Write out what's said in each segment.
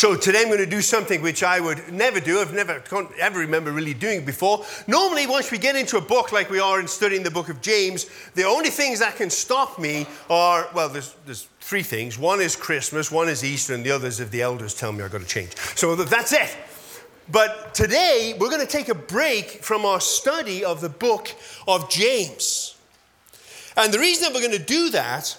So today I'm going to do something which I would never do. I've never, can't ever remember really doing before. Normally, once we get into a book like we are in studying the book of James, the only things that can stop me are, well, there's, there's three things. One is Christmas, one is Easter, and the others if the elders tell me I've got to change. So that's it. But today, we're going to take a break from our study of the book of James. And the reason that we're going to do that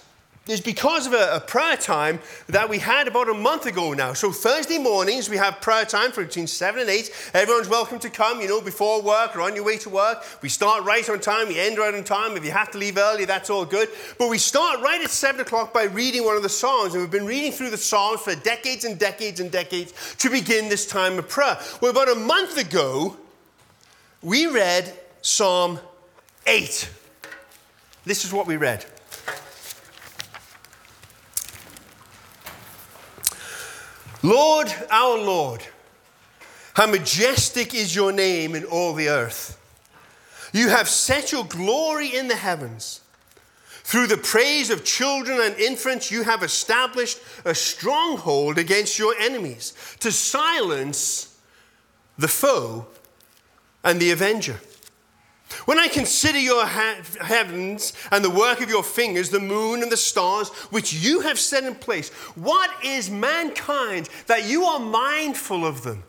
is because of a, a, prayer time that we had about a month ago now. So Thursday mornings we have prayer time for between seven and eight. Everyone's welcome to come, you know, before work or on your way to work. We start right on time, we end right on time. If you have to leave early, that's all good. But we start right at seven o'clock by reading one of the Psalms, and we've been reading through the Psalms for decades and decades and decades to begin this time of prayer. Well, about a month ago, we read Psalm 8. This is what we read. Lord, our Lord, how majestic is your name in all the earth. You have set your glory in the heavens. Through the praise of children and infants, you have established a stronghold against your enemies to silence the foe and the avenger. When I consider your heavens and the work of your fingers, the moon and the stars, which you have set in place, what is mankind that you are mindful of them?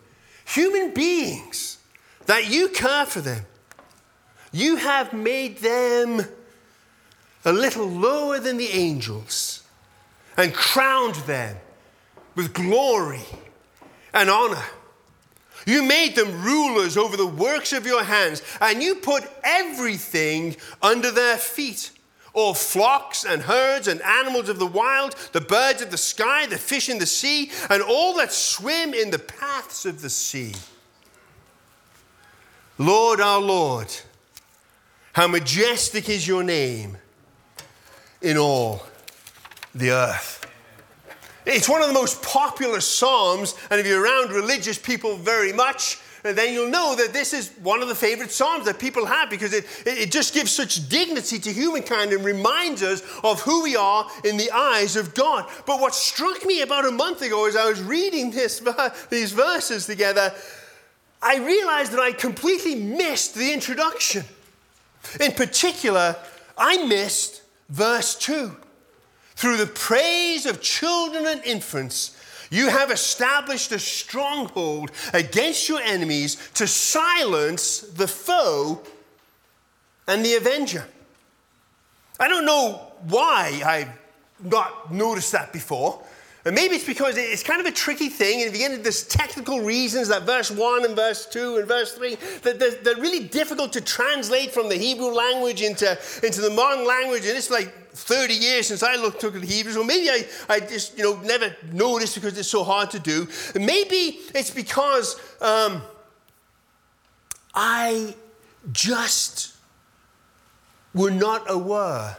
Human beings, that you care for them. You have made them a little lower than the angels and crowned them with glory and honor. You made them rulers over the works of your hands, and you put everything under their feet all flocks and herds and animals of the wild, the birds of the sky, the fish in the sea, and all that swim in the paths of the sea. Lord our Lord, how majestic is your name in all the earth. It's one of the most popular Psalms, and if you're around religious people very much, then you'll know that this is one of the favorite Psalms that people have because it, it just gives such dignity to humankind and reminds us of who we are in the eyes of God. But what struck me about a month ago as I was reading this, these verses together, I realized that I completely missed the introduction. In particular, I missed verse 2. Through the praise of children and infants, you have established a stronghold against your enemies to silence the foe and the avenger. I don't know why I've not noticed that before. And maybe it's because it's kind of a tricky thing, and into this technical reasons that verse 1 and verse 2 and verse 3, that they're, they're, really difficult to translate from the Hebrew language into, into the modern language, and it's like 30 years since I looked took the Hebrews, or maybe I, I just you know never noticed because it's so hard to do. maybe it's because um, I just were not aware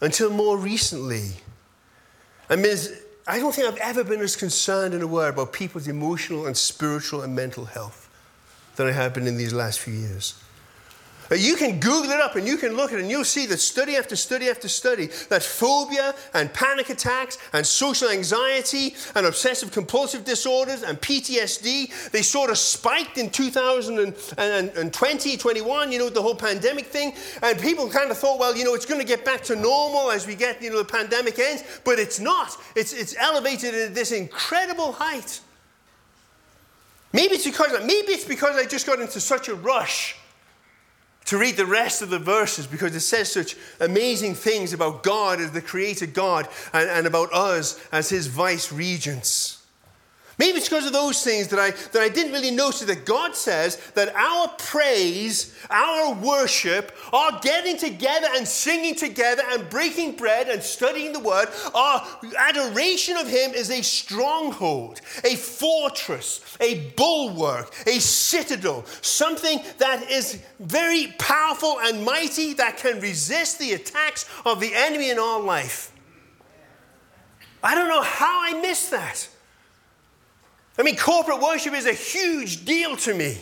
until more recently I mean, I don't think I've ever been as concerned in and aware about people's emotional and spiritual and mental health than I have been in these last few years. You can Google it up and you can look at it and you'll see that study after study after study that phobia and panic attacks and social anxiety and obsessive compulsive disorders and PTSD, they sort of spiked in 2020, 21, you know, the whole pandemic thing. And people kind of thought, well, you know, it's going to get back to normal as we get, you know, the pandemic ends. But it's not. It's, it's elevated at this incredible height. Maybe it's because maybe it's because I just got into such a rush to read the rest of the verses because it says such amazing things about God as the creator God and, and about us as his vice regents. Maybe it's because of those things that I, that I didn't really notice that God says that our praise, our worship, our getting together and singing together and breaking bread and studying the word, our adoration of Him is a stronghold, a fortress, a bulwark, a citadel, something that is very powerful and mighty that can resist the attacks of the enemy in our life. I don't know how I missed that. I mean, corporate worship is a huge deal to me.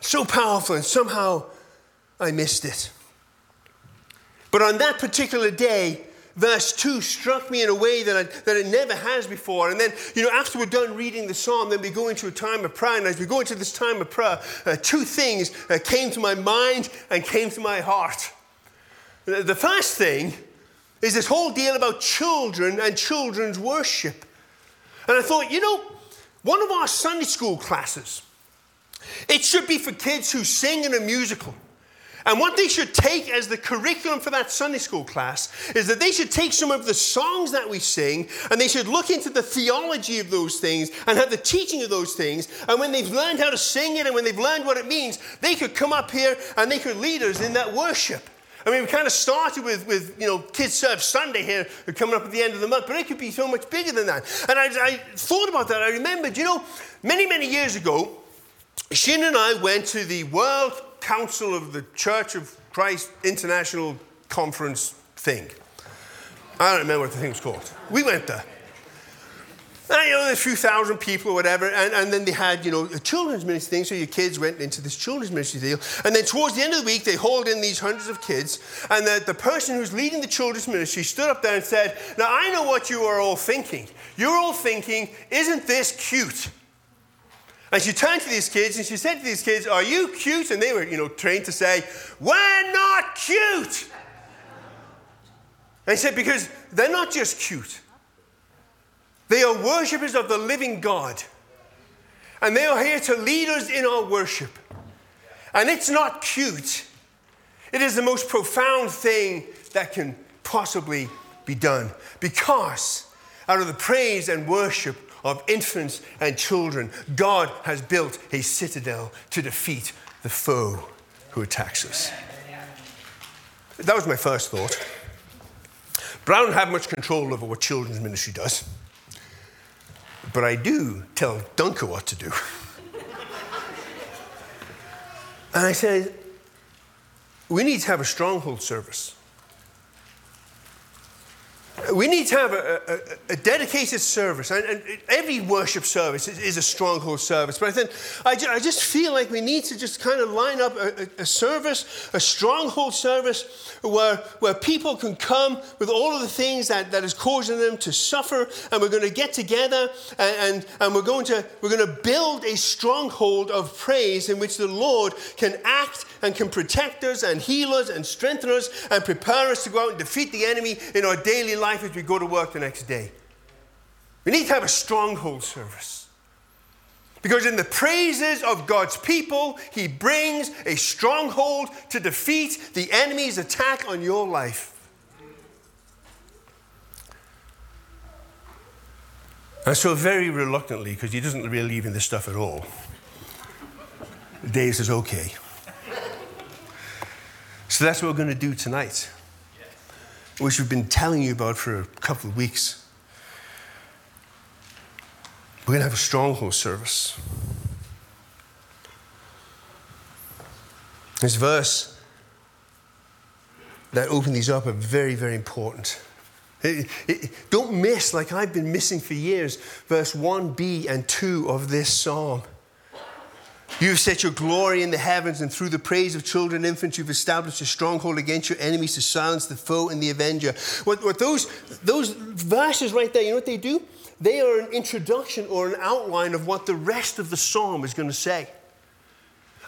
So powerful, and somehow I missed it. But on that particular day, verse 2 struck me in a way that, I, that it never has before. And then, you know, after we're done reading the psalm, then we go into a time of prayer. And as we go into this time of prayer, uh, two things uh, came to my mind and came to my heart. The first thing is this whole deal about children and children's worship. And I thought, you know, one of our Sunday school classes, it should be for kids who sing in a musical. And what they should take as the curriculum for that Sunday school class is that they should take some of the songs that we sing and they should look into the theology of those things and have the teaching of those things. And when they've learned how to sing it and when they've learned what it means, they could come up here and they could lead us in that worship. I mean, we kind of started with, with you know, Kids Serve Sunday here coming up at the end of the month, but it could be so much bigger than that. And I, I thought about that. I remembered, you know, many, many years ago, Shin and I went to the World Council of the Church of Christ International Conference thing. I don't remember what the thing was called. We went there. And, you know, a few thousand people or whatever, and, and then they had, you know, a children's ministry thing, so your kids went into this children's ministry deal. And then towards the end of the week, they hauled in these hundreds of kids, and the, the person who's leading the children's ministry stood up there and said, Now, I know what you are all thinking. You're all thinking, isn't this cute? And she turned to these kids and she said to these kids, Are you cute? And they were, you know, trained to say, We're not cute. And she said, Because they're not just cute, they are worshippers of the living God. And they are here to lead us in our worship. And it's not cute, it is the most profound thing that can possibly be done. Because out of the praise and worship of infants and children, God has built a citadel to defeat the foe who attacks us. That was my first thought. But I don't have much control over what children's ministry does. But I do tell Duncan what to do. and I said, we need to have a stronghold service. We need to have a, a, a dedicated service, and, and, every worship service is, is, a stronghold service. But I think I, ju- I, just feel like we need to just kind of line up a, a, service, a stronghold service, where, where people can come with all of the things that, that is causing them to suffer, and we're going to get together and, and, and we're going to we're going to build a stronghold of praise in which the Lord can act and can protect us and heal us and strengthen us and prepare us to go out and defeat the enemy in our daily life as we go to work the next day. We need to have a stronghold service. Because in the praises of God's people, He brings a stronghold to defeat the enemy's attack on your life. And so, very reluctantly, because he doesn't really believe in this stuff at all, Dave says, okay. So that's what we're going to do tonight which we've been telling you about for a couple of weeks. We're going to have a stronghold service. This verse that open these up are very, very important. It, it, don't miss, like I've been missing for years, verse 1b and 2 of this psalm. You've set your glory in the heavens, and through the praise of children and infants, you've established a stronghold against your enemies to silence the foe and the avenger. What, what those, those verses right there, you know what they do? They are an introduction or an outline of what the rest of the psalm is going to say.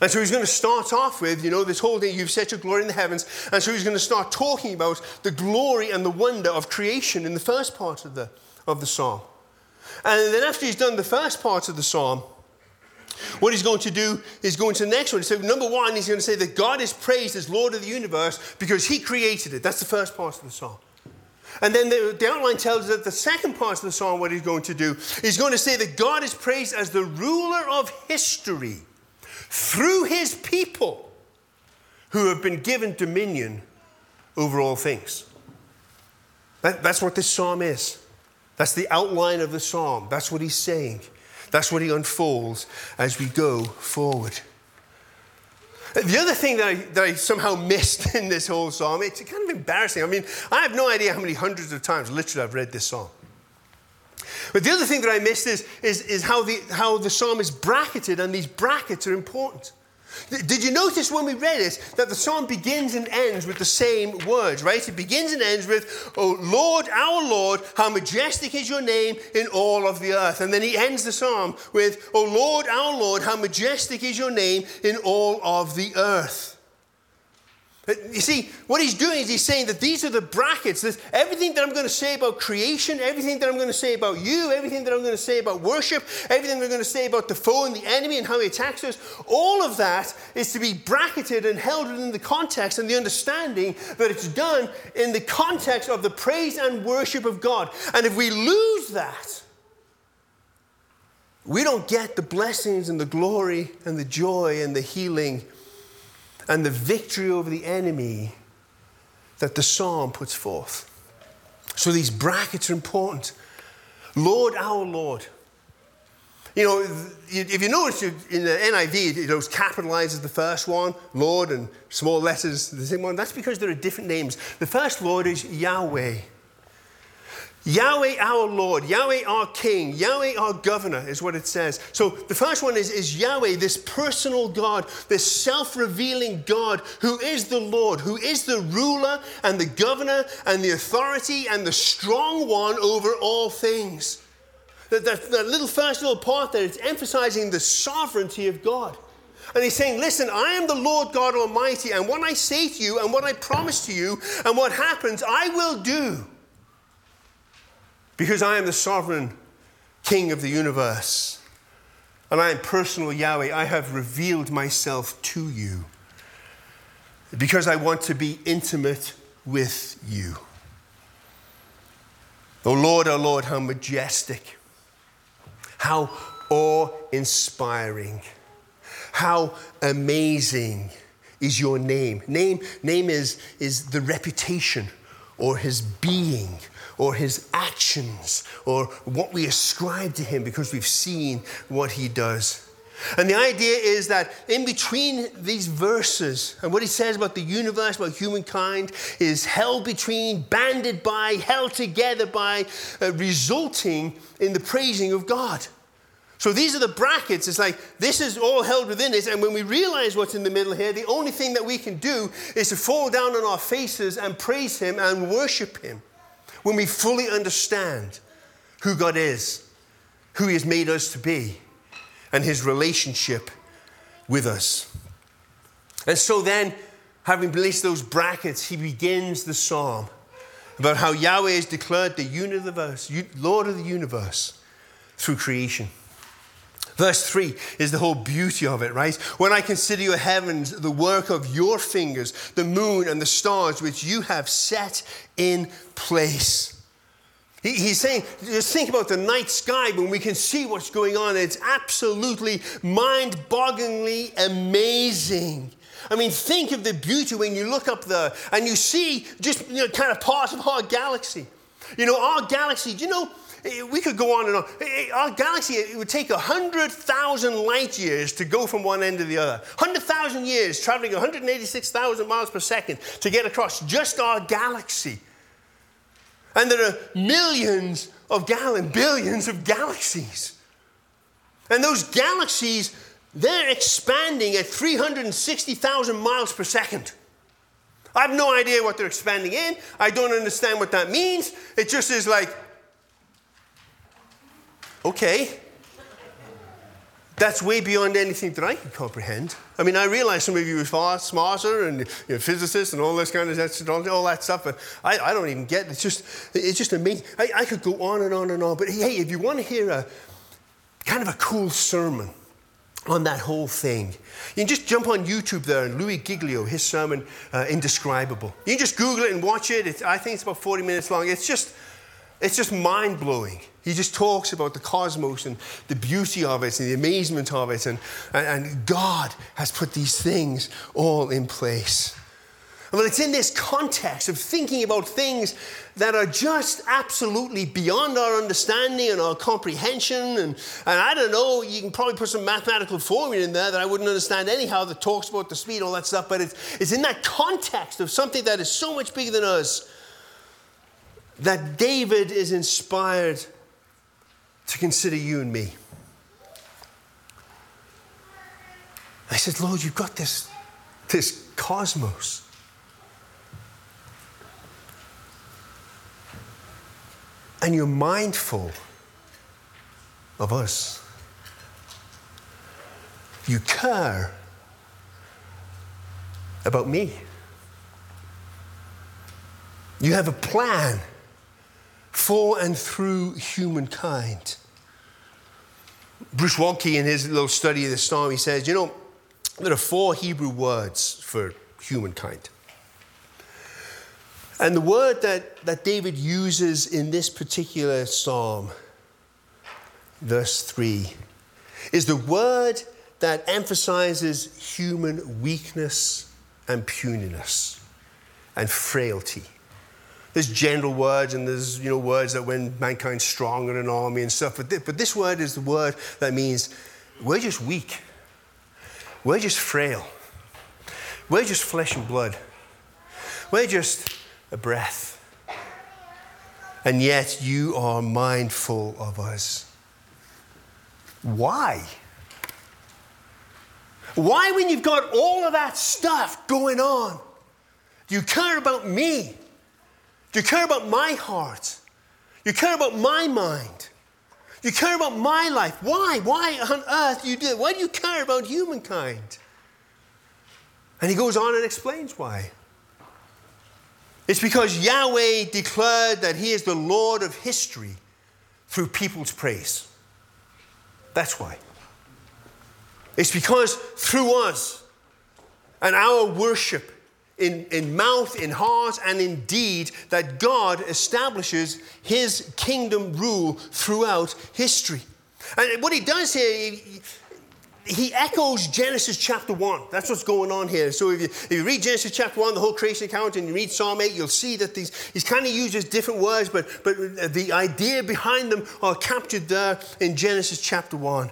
And so he's going to start off with, you know, this whole thing, you've set your glory in the heavens. And so he's going to start talking about the glory and the wonder of creation in the first part of the, of the psalm. And then after he's done the first part of the psalm, what he's going to do is go into the next one. So, number one, he's going to say that God is praised as Lord of the universe because he created it. That's the first part of the psalm. And then the, the, outline tells us that the second part of the psalm, what he's going to do, he's going to say that God is praised as the ruler of history through his people who have been given dominion over all things. That, that's what this psalm is. That's the outline of the psalm. That's what he's saying. That's what he unfolds as we go forward. The other thing that I, that I, somehow missed in this whole psalm, it's kind of embarrassing. I mean, I have no idea how many hundreds of times literally I've read this psalm. But the other thing that I missed is, is, is how, the, how the psalm is bracketed, and these brackets are important. Did you notice when we read it that the psalm begins and ends with the same words, right? It begins and ends with, Oh Lord, our Lord, how majestic is your name in all of the earth. And then he ends the psalm with, Oh Lord, our Lord, how majestic is your name in all of the earth. You see, what he's doing is he's saying that these are the brackets. There's everything that I'm going to say about creation, everything that I'm going to say about you, everything that I'm going to say about worship, everything I'm going to say about the foe and the enemy and how he attacks us, all of that is to be bracketed and held within the context and the understanding that it's done in the context of the praise and worship of God. And if we lose that, we don't get the blessings and the glory and the joy and the healing and the victory over the enemy that the psalm puts forth. So these brackets are important. Lord, our Lord. You know, if you notice in the NIV, it was capitalizes the first one, Lord, and small letters, the same one. That's because there are different names. The first Lord is Yahweh. Yahweh our Lord, Yahweh our King, Yahweh our governor is what it says. So the first one is, is Yahweh, this personal God, this self revealing God who is the Lord, who is the ruler and the governor and the authority and the strong one over all things. That, that, that little first little part there, it's emphasizing the sovereignty of God. And he's saying, Listen, I am the Lord God Almighty, and what I say to you and what I promise to you and what happens, I will do. Because I am the sovereign king of the universe, and I am personal Yahweh, I have revealed myself to you because I want to be intimate with you. Oh Lord, oh Lord, how majestic, how awe inspiring, how amazing is your name. Name, name is, is the reputation or his being or his actions or what we ascribe to him because we've seen what he does. And the idea is that in between these verses and what he says about the universe, about humankind, is held between, banded by, held together by, uh, resulting in the praising of God. So these are the brackets. It's like this is all held within it. And when we realize what's in the middle here, the only thing that we can do is to fall down on our faces and praise Him and worship Him when we fully understand who God is, who He has made us to be, and His relationship with us. And so then, having placed those brackets, he begins the psalm about how Yahweh has declared the universe, Lord of the universe, through creation. Verse 3 is the whole beauty of it, right? When I consider your heavens, the work of your fingers, the moon and the stars which you have set in place. he's saying, just think about the night sky when we can see what's going on. It's absolutely mind bogglingly amazing. I mean, think of the beauty when you look up there and you see just you know, kind of part of our galaxy. You know, our galaxy, do you know? Eh, we could go on and on. Eh, eh, our galaxy, it would take 100,000 light years to go from one end to the other. 100,000 years, traveling 186,000 miles per second to get across just our galaxy. And there are millions of gallons, billions of galaxies. And those galaxies, they're expanding at 360,000 miles per second. I have no idea what they're expanding in. I don't understand what that means. It just is like Okay. That's way beyond anything that I can comprehend. I mean, I realize some of you are far smarter and you know, physicists and all this kind of stuff, all that stuff, but I, I don't even get it. It's just, it's just amazing. I, I could go on and on and on, but hey, if you want to hear a kind of a cool sermon on that whole thing, you can just jump on YouTube there and Louis Giglio, his sermon, uh, Indescribable. You can just Google it and watch it. It's, I think it's about 40 minutes long. It's just, it's just mind blowing. He just talks about the cosmos and the beauty of it and the amazement of it. And, and, God has put these things all in place. Well, it's in this context of thinking about things that are just absolutely beyond our understanding and our comprehension. And, and I don't know, you can probably put some mathematical formula in there that I wouldn't understand anyhow that talks about the speed, all that stuff. But it's, it's in that context of something that is so much bigger than us that David is inspired to consider you and me. I said, Lord, you've got this, this cosmos. And you're mindful of us. You care about me. You have a plan for and through humankind. Bruce Waltke, in his little study of the storm, he says, You know, there are four Hebrew words for humankind. And the word that, that David uses in this particular psalm, verse 3, is the word that emphasizes human weakness and puniness and frailty. There's general words and there's you know words that when mankind's strong and an army and stuff, but this, but this word is the word that means we're just weak. We're just frail. We're just flesh and blood. We're just a breath. And yet you are mindful of us. Why? Why, when you've got all of that stuff going on, do you care about me? You care about my heart? You care about my mind? You care about my life? Why? Why on earth you do it? Why do you care about humankind? And he goes on and explains why. It's because Yahweh declared that he is the Lord of history through people's praise. That's why. It's because through us and our worship in, in mouth, in heart, and in deed that God establishes his kingdom rule throughout history. And what he does here, he, he echoes Genesis chapter 1. That's what's going on here. So if you, if you, read Genesis chapter 1, the whole creation account, and you read Psalm 8, you'll see that these, he's kind of uses different words, but, but the idea behind them are captured there in Genesis chapter 1.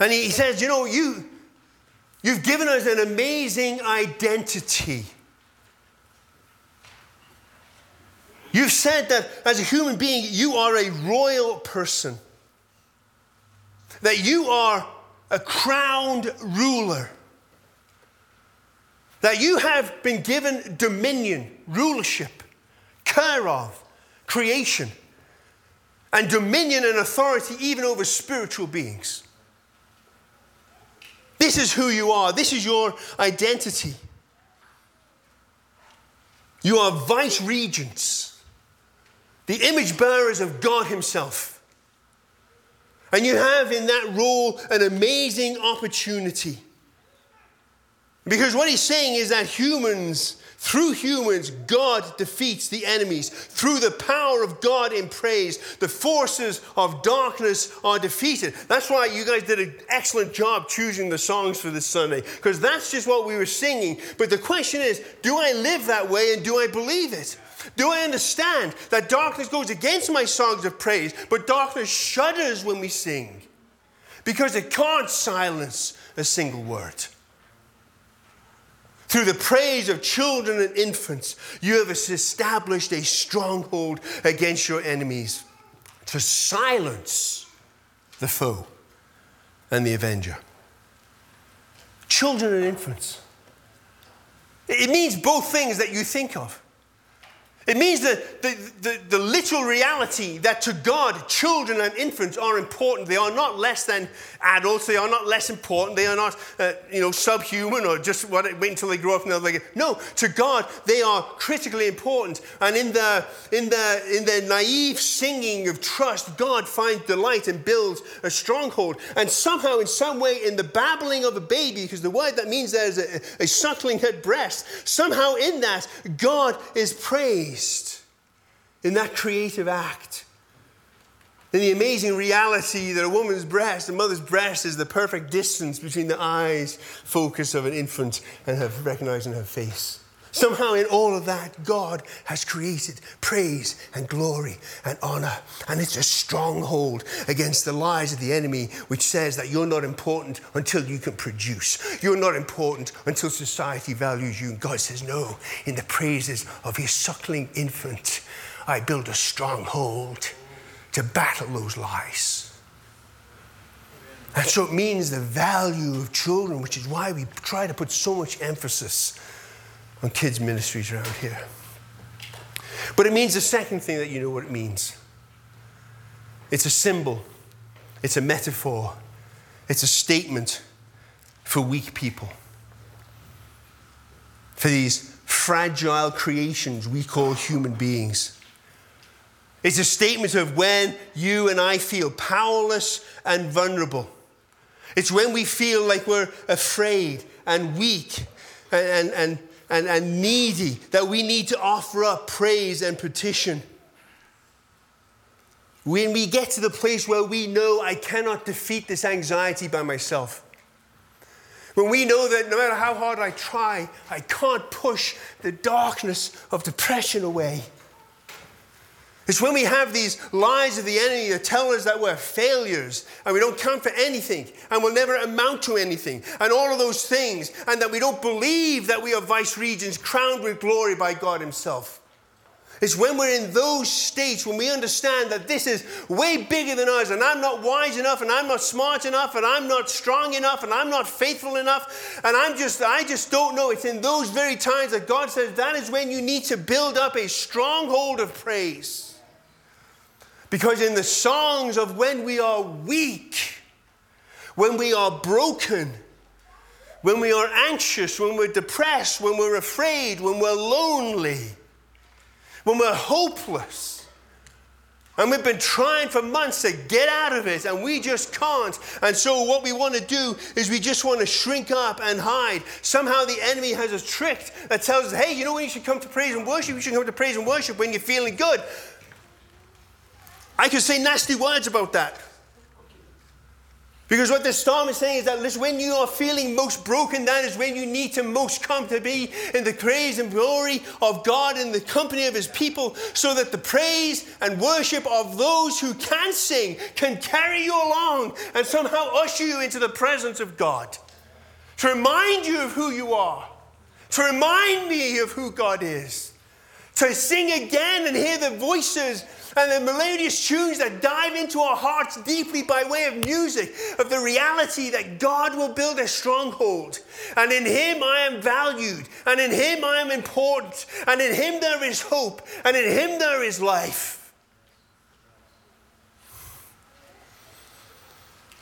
And he says, You know, you, you've given us an amazing identity. You've said that as a human being, you are a royal person, that you are a crowned ruler, that you have been given dominion, rulership, care of, creation, and dominion and authority even over spiritual beings. This is who you are. This is your identity. You are vice regents, the image bearers of God Himself. And you have in that role an amazing opportunity. Because what He's saying is that humans through humans, God defeats the enemies. Through the power of God in praise, the forces of darkness are defeated. That's why you guys did an excellent job choosing the songs for this Sunday, because that's just what we were singing. But the question is do I live that way and do I believe it? Do I understand that darkness goes against my songs of praise, but darkness shudders when we sing? Because it can't silence a single word. Through the praise of children and infants, you have established a stronghold against your enemies to silence the foe and the avenger. Children and infants. It means both things that you think of. It means that the, the, the, literal reality that to God, children and infants are important. They are not less than adults. They are not less important. They are not, uh, you know, subhuman or just what, wait until they grow up and they'll like No, to God, they are critically important. And in the, in, the, in the naive singing of trust, God finds delight and builds a stronghold. And somehow, in some way, in the babbling of a baby, because the word that means there is a, a suckling at breast, somehow in that, God is praised in that creative act. In the amazing reality that a woman's breast, a mother's breast, is the perfect distance between the eyes focus of an infant and her recognizing her face. Somehow, in all of that, God has created praise and glory and honor. And it's a stronghold against the lies of the enemy, which says that you're not important until you can produce. You're not important until society values you. And God says, No, in the praises of his suckling infant, I build a stronghold to battle those lies. And so it means the value of children, which is why we try to put so much emphasis on kids' ministries around here. But it means the second thing that you know what it means it's a symbol, it's a metaphor, it's a statement for weak people, for these fragile creations we call human beings. It's a statement of when you and I feel powerless and vulnerable. It's when we feel like we're afraid and weak and, and, and, and, needy that we need to offer up praise and petition. When we get to the place where we know I cannot defeat this anxiety by myself. When we know that no matter how hard I try, I can't push the darkness of depression away. It's when we have these lies of the enemy that tell us that we're failures and we don't count for anything and we'll never amount to anything and all of those things, and that we don't believe that we are vice regents crowned with glory by God Himself. It's when we're in those states, when we understand that this is way bigger than us, and I'm not wise enough, and I'm not smart enough, and I'm not strong enough, and I'm not faithful enough, and I'm just, I just don't know. It's in those very times that God says that is when you need to build up a stronghold of praise. Because in the songs of when we are weak, when we are broken, when we are anxious, when we're depressed, when we're afraid, when we're lonely, when we're hopeless, and we've been trying for months to get out of it, and we just can't. And so, what we want to do is we just want to shrink up and hide. Somehow, the enemy has us tricked that tells us, hey, you know when you should come to praise and worship? You should come to praise and worship when you're feeling good. I could say nasty words about that. Because what the psalm is saying is that listen, when you are feeling most broken, that is when you need to most come to be in the praise and glory of God in the company of his people, so that the praise and worship of those who can sing can carry you along and somehow usher you into the presence of God. To remind you of who you are, to remind me of who God is, to sing again and hear the voices and the melodious tunes that dive into our hearts deeply by way of music, of the reality that God will build a stronghold. And in Him I am valued, and in Him I am important, and in Him there is hope, and in Him there is life.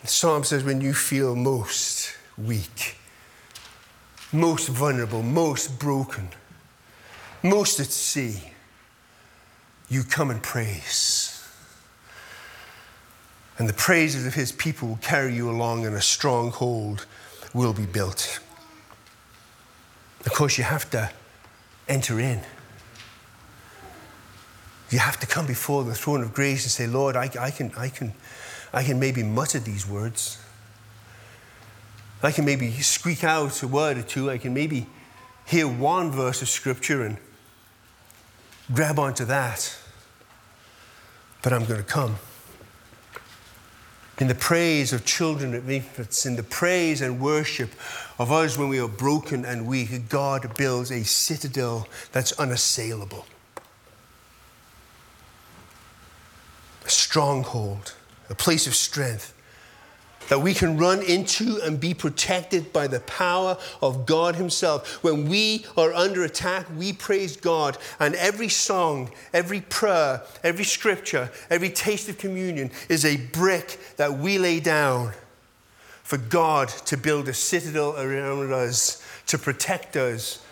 The psalm says, when you feel most weak, most vulnerable, most broken, most at sea you come and praise. And the praises of his people will carry you along, and a stronghold will be built. Of course, you have to enter in. You have to come before the throne of grace and say, Lord, I, I, can, I, can, I can maybe mutter these words. I can maybe squeak out a word or two. I can maybe hear one verse of scripture and grab onto that but I'm going to come. In the praise of children and infants, in the praise and worship of us when we are broken and weak, God builds a citadel that's unassailable. A stronghold, a place of strength that we can run into and be protected by the power of God Himself. When we are under attack, we praise God, and every song, every prayer, every scripture, every taste of communion is a brick that we lay down for God to build a citadel around us, to protect us,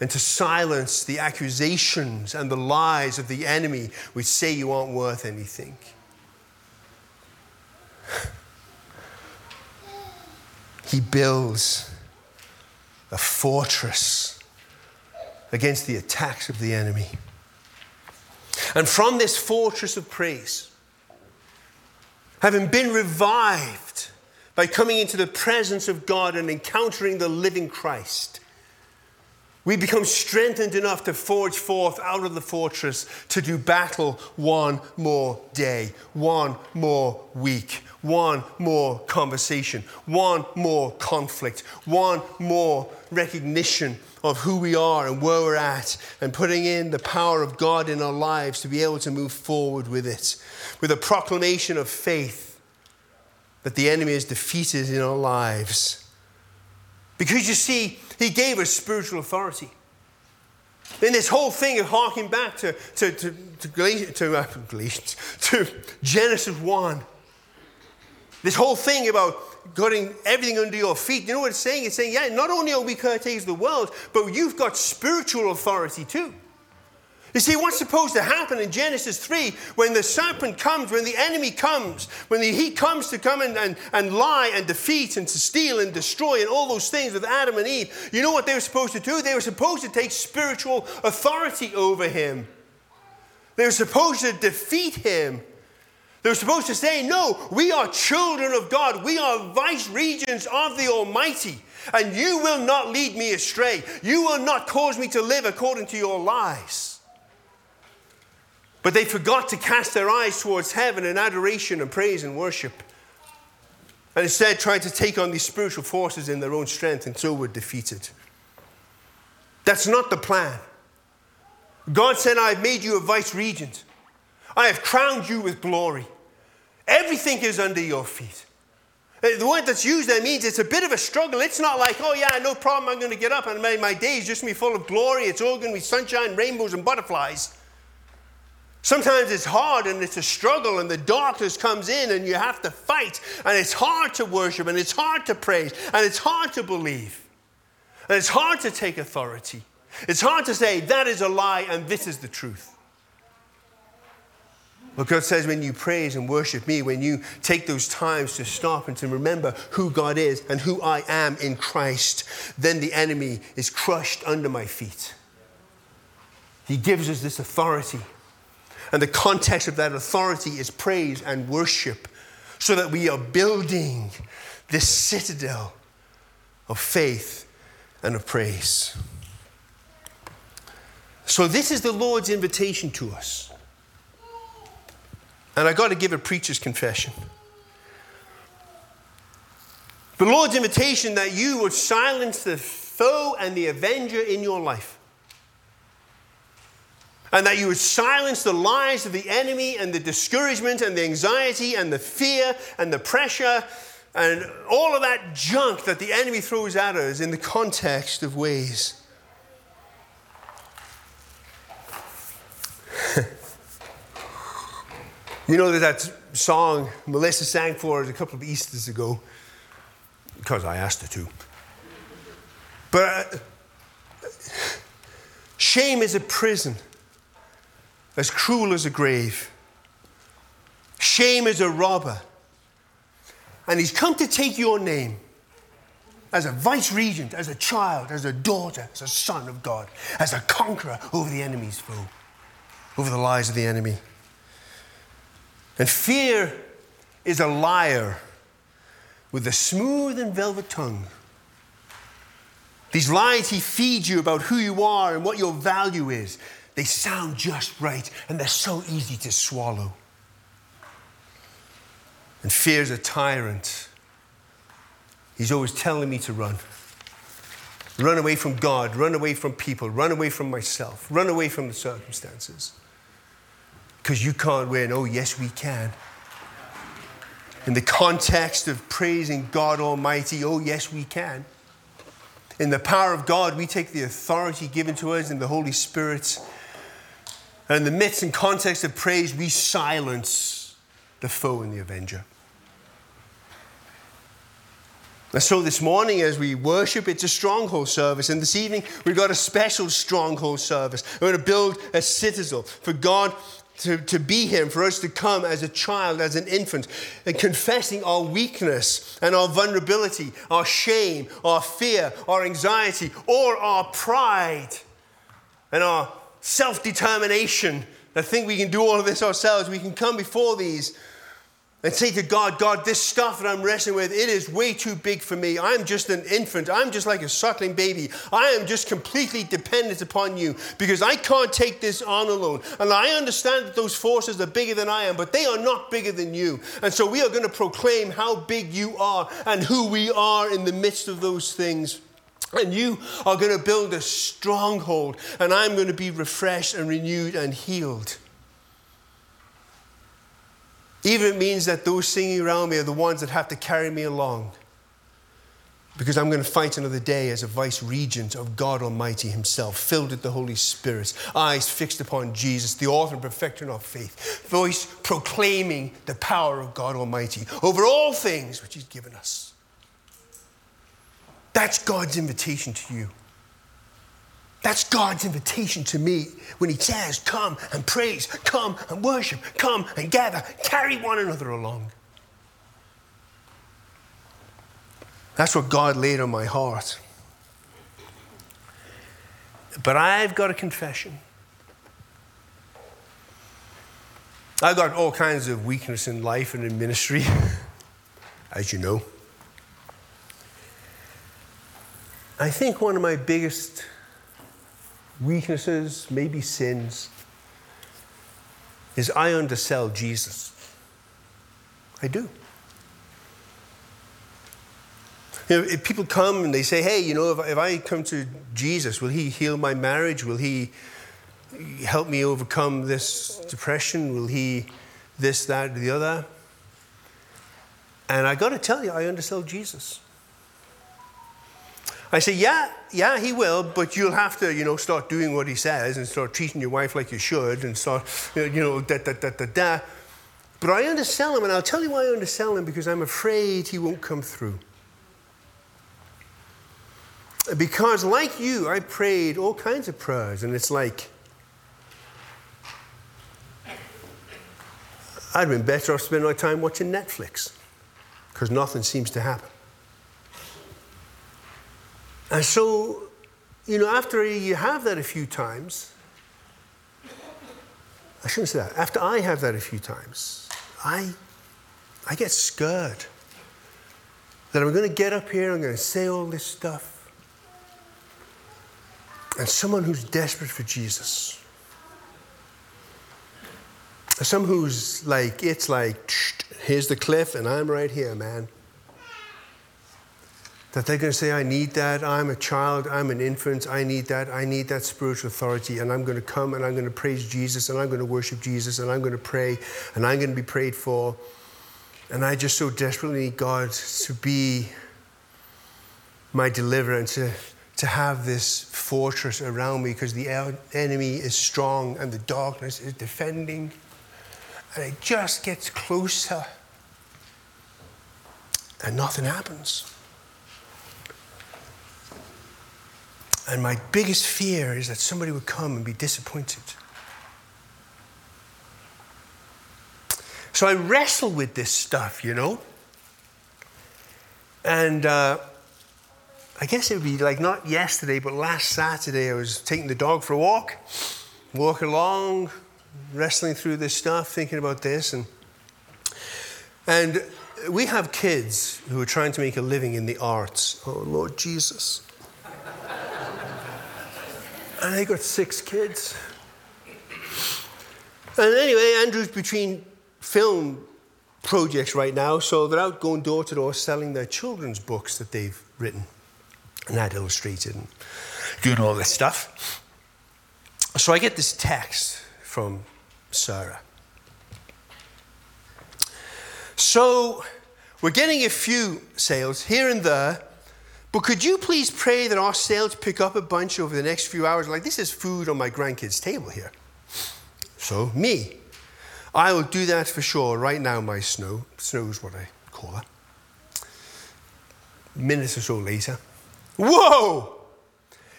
and to silence the accusations and the lies of the enemy which say you aren't worth anything. He builds a fortress against the attacks of the enemy. And from this fortress of praise, having been revived by coming into the presence of God and encountering the living Christ, we become strengthened enough to forge forth out of the fortress to do battle one more day, one more week, one more conversation, one more conflict, one more recognition of who we are and where we're at, and putting in the power of God in our lives to be able to move forward with it, with a proclamation of faith that the enemy is defeated in our lives. Because you see, he gave us spiritual authority. In this whole thing of harking back to, to, to, to, Galatians, to, uh, Galatians, to Genesis 1, this whole thing about getting everything under your feet, you know what it's saying? It's saying, yeah, not only are we caretakers of the world, but you've got spiritual authority too. You see, what's supposed to happen in Genesis 3 when the serpent comes, when the enemy comes, when the, he comes to come and, and, and lie and defeat and to steal and destroy and all those things with Adam and Eve, you know what they were supposed to do? They were supposed to take spiritual authority over him. They were supposed to defeat him. They were supposed to say, No, we are children of God. We are vice regents of the Almighty. And you will not lead me astray. You will not cause me to live according to your lies. But they forgot to cast their eyes towards heaven in adoration and praise and worship. And instead tried to take on these spiritual forces in their own strength and so were defeated. That's not the plan. God said, I have made you a vice regent. I have crowned you with glory. Everything is under your feet. The word that's used there means it's a bit of a struggle. It's not like, oh, yeah, no problem, I'm going to get up and my, my day is just going to be full of glory. It's all going to be sunshine, rainbows, and butterflies. Sometimes it's hard and it's a struggle, and the darkness comes in, and you have to fight, and it's hard to worship, and it's hard to praise, and it's hard to believe, and it's hard to take authority. It's hard to say, that is a lie, and this is the truth. But God says, when you praise and worship me, when you take those times to stop and to remember who God is and who I am in Christ, then the enemy is crushed under my feet. He gives us this authority. And the context of that authority is praise and worship, so that we are building this citadel of faith and of praise. So, this is the Lord's invitation to us. And I got to give a preacher's confession. The Lord's invitation that you would silence the foe and the avenger in your life. And that you would silence the lies of the enemy and the discouragement and the anxiety and the fear and the pressure and all of that junk that the enemy throws at us in the context of ways. You know, there's that song Melissa sang for us a couple of Easters ago, because I asked her to. But uh, shame is a prison, as cruel as a grave. Shame is a robber. And he's come to take your name as a vice regent, as a child, as a daughter, as a son of God, as a conqueror over the enemy's foe, over the lies of the enemy. And fear is a liar with a smooth and velvet tongue. These lies he feeds you about who you are and what your value is, they sound just right and they're so easy to swallow. And fear's a tyrant. He's always telling me to run. Run away from God, run away from people, run away from myself, run away from the circumstances because you can't win. Oh, yes, we can. In the context of praising God Almighty, oh, yes, we can. In the power of God, we take the authority given to us in the Holy Spirit. And in the midst and context of praise, we silence the foe and the avenger. And so this morning, as we worship, it's a stronghold service. And this evening, we've got a special stronghold service. We're going to build a citadel for God to, to be Him, for us to come as a child, as an infant, and confessing our weakness and our vulnerability, our shame, our fear, our anxiety, or our pride and our self determination that think we can do all of this ourselves. We can come before these and say to God, God, this stuff that I'm wrestling with, it is way too big for me. I'm just an infant. I'm just like a suckling baby. I am just completely dependent upon you because I can't take this on alone. And I understand that those forces are bigger than I am, but they are not bigger than you. And so we are going to proclaim how big you are and who we are in the midst of those things. And you are going to build a stronghold, and I'm going to be refreshed and renewed and healed. Even it means that those singing around me are the ones that have to carry me along. Because I'm going to fight another day as a vice regent of God Almighty Himself, filled with the Holy Spirit, eyes fixed upon Jesus, the author and perfecter of faith, voice proclaiming the power of God Almighty over all things which He's given us. That's God's invitation to you. That's God's invitation to me when He says, Come and praise, come and worship, come and gather, carry one another along. That's what God laid on my heart. But I've got a confession. I've got all kinds of weakness in life and in ministry, as you know. I think one of my biggest weaknesses, maybe sins, is I undersell Jesus. I do. You know, if people come and they say, hey, you know, if, if I come to Jesus, will he heal my marriage? Will he help me overcome this depression? Will he this, that, the other? And I got to tell you, I undersell Jesus. I say, yeah, yeah, he will, but you'll have to, you know, start doing what he says and start treating your wife like you should and start, you know, da, da, da, da, da. But I undersell him, and I'll tell you why I undersell him because I'm afraid he won't come through. Because, like you, I prayed all kinds of prayers, and it's like, I'd been better off spending my time watching Netflix because nothing seems to happen. And so, you know, after you have that a few times, I shouldn't say that. After I have that a few times, I, I get scared that I'm going to get up here, I'm going to say all this stuff. And someone who's desperate for Jesus, someone who's like, it's like, here's the cliff, and I'm right here, man that they're going to say, I need that. I'm a child. I'm an infant. I need that. I need that spiritual authority. And I'm going to come and I'm going to praise Jesus and I'm going to worship Jesus and I'm going to pray and I'm going to be prayed for. And I just so desperately need God to be my deliverer and to, to have this fortress around me because the enemy is strong and the darkness is defending. And it just gets closer and nothing happens. And my biggest fear is that somebody would come and be disappointed. So I wrestle with this stuff, you know. And uh, I guess it would be like not yesterday, but last Saturday, I was taking the dog for a walk, walking along, wrestling through this stuff, thinking about this. And, and we have kids who are trying to make a living in the arts. Oh, Lord Jesus. And they got six kids. And anyway, Andrew's between film projects right now, so they're out going door to door selling their children's books that they've written and had illustrated and doing all this stuff. So I get this text from Sarah. So we're getting a few sales here and there, but could you please pray that our sales pick up a bunch over the next few hours? Like, this is food on my grandkids' table here. So, me. I will do that for sure right now, my snow. Snow is what I call her. Minutes or so later. Whoa!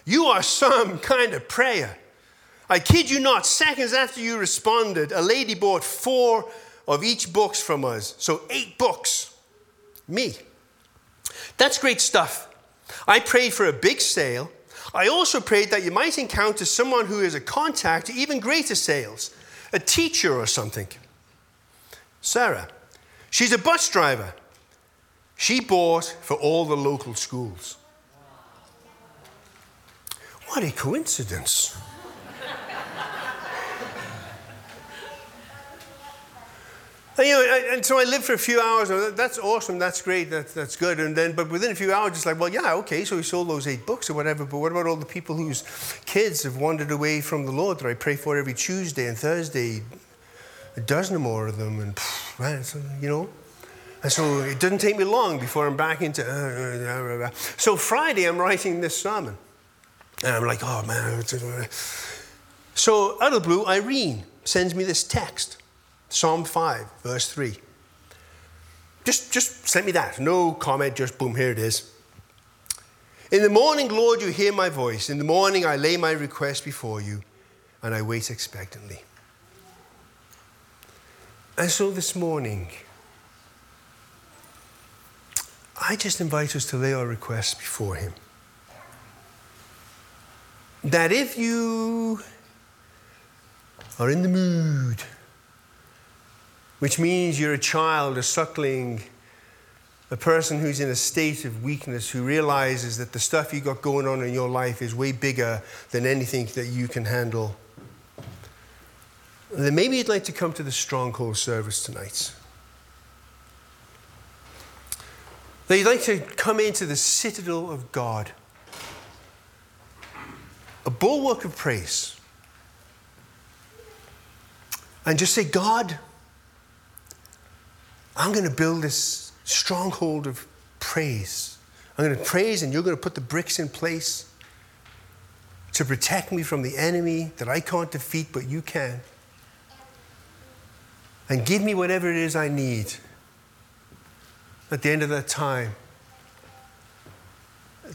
You are some kind of prayer. I kid you not, seconds after you responded, a lady bought four of each books from us. So, eight books. Me. That's great stuff. I prayed for a big sale. I also prayed that you might encounter someone who is a contact to even greater sales, a teacher or something. Sarah, she's a bus driver. She bought for all the local schools. What a coincidence. And, and so I lived for a few hours. That's awesome. That's great. That's, that's good. And then, but within a few hours, it's like, well, yeah, okay. So he sold those eight books or whatever. But what about all the people whose kids have wandered away from the Lord that I pray for every Tuesday and Thursday? A dozen or more of them. And man, so, you know. And so it doesn't take me long before I'm back into. Uh, uh, uh, so Friday, I'm writing this sermon. And I'm like, oh man. So out of the blue, Irene sends me this text Psalm 5, verse 3. Just, just send me that. No comment, just boom, here it is. In the morning, Lord, you hear my voice. In the morning, I lay my request before you and I wait expectantly. And so this morning, I just invite us to lay our requests before Him. That if you are in the mood, which means you're a child, a suckling, a person who's in a state of weakness, who realizes that the stuff you got going on in your life is way bigger than anything that you can handle. Then maybe you'd like to come to the stronghold service tonight. That you'd like to come into the citadel of God, a bulwark of praise, and just say, God, I'm going to build this stronghold of praise. I'm going to praise, and you're going to put the bricks in place to protect me from the enemy that I can't defeat, but you can. And give me whatever it is I need at the end of that time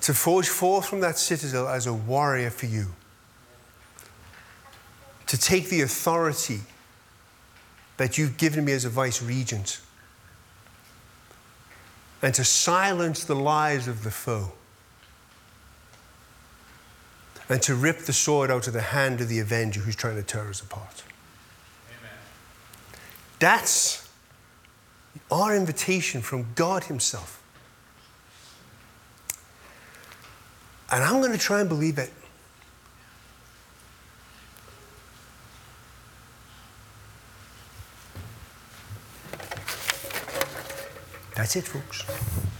to forge forth from that citadel as a warrior for you, to take the authority that you've given me as a vice regent, and to silence the lies of the foe, and to rip the sword out of the hand of the avenger who's trying to tear us apart. That's our invitation from God Himself. And I'm going to try and believe it. That's it, folks.